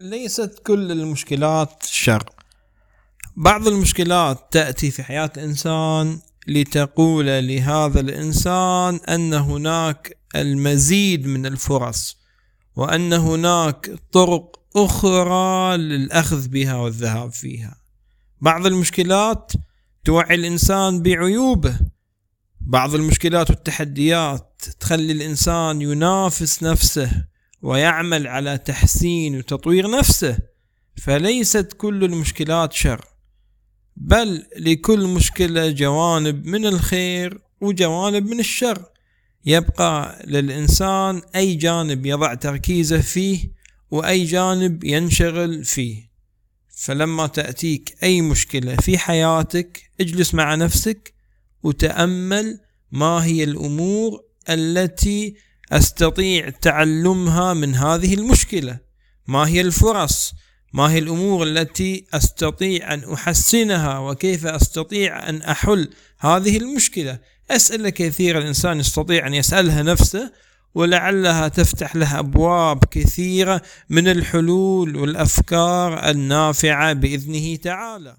ليست كل المشكلات شر. بعض المشكلات تأتي في حياة الإنسان لتقول لهذا الإنسان أن هناك المزيد من الفرص وأن هناك طرق أخرى للأخذ بها والذهاب فيها. بعض المشكلات توعي الإنسان بعيوبه. بعض المشكلات والتحديات تخلي الإنسان ينافس نفسه. ويعمل على تحسين وتطوير نفسه فليست كل المشكلات شر بل لكل مشكلة جوانب من الخير وجوانب من الشر. يبقى للإنسان أي جانب يضع تركيزه فيه وأي جانب ينشغل فيه. فلما تأتيك أي مشكلة في حياتك اجلس مع نفسك وتأمل ما هي الأمور التي أستطيع تعلمها من هذه المشكلة. ما هي الفرص؟ ما هي الأمور التي أستطيع أن أحسنها؟ وكيف أستطيع أن أحل هذه المشكلة؟ اسئله كثيره الإنسان يستطيع أن يسألها نفسه ولعلها تفتح له أبواب كثيرة من الحلول والأفكار النافعة بإذنه تعالى.